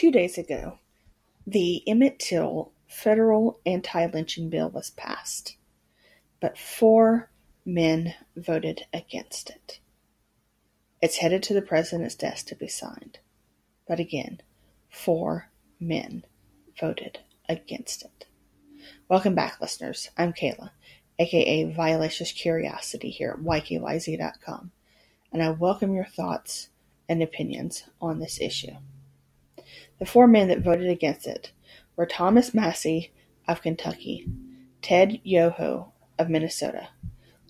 Two days ago, the Emmett Till federal anti-lynching bill was passed, but four men voted against it. It's headed to the president's desk to be signed, but again, four men voted against it. Welcome back, listeners. I'm Kayla, aka Violacious Curiosity here at ykyz.com, and I welcome your thoughts and opinions on this issue. The four men that voted against it were Thomas Massie of Kentucky, Ted Yoho of Minnesota,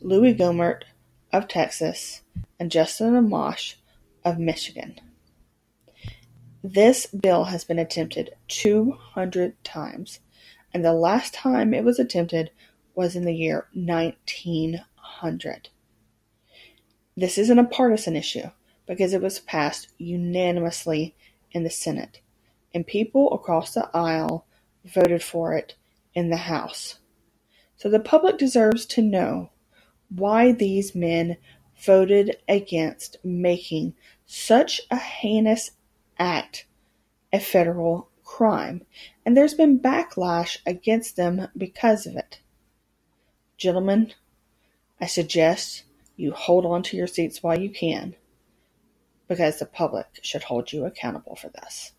Louis Gohmert of Texas, and Justin Amash of Michigan. This bill has been attempted 200 times, and the last time it was attempted was in the year 1900. This isn't a partisan issue because it was passed unanimously in the Senate and people across the aisle voted for it in the House. So the public deserves to know why these men voted against making such a heinous act a federal crime, and there's been backlash against them because of it. Gentlemen, I suggest you hold on to your seats while you can, because the public should hold you accountable for this.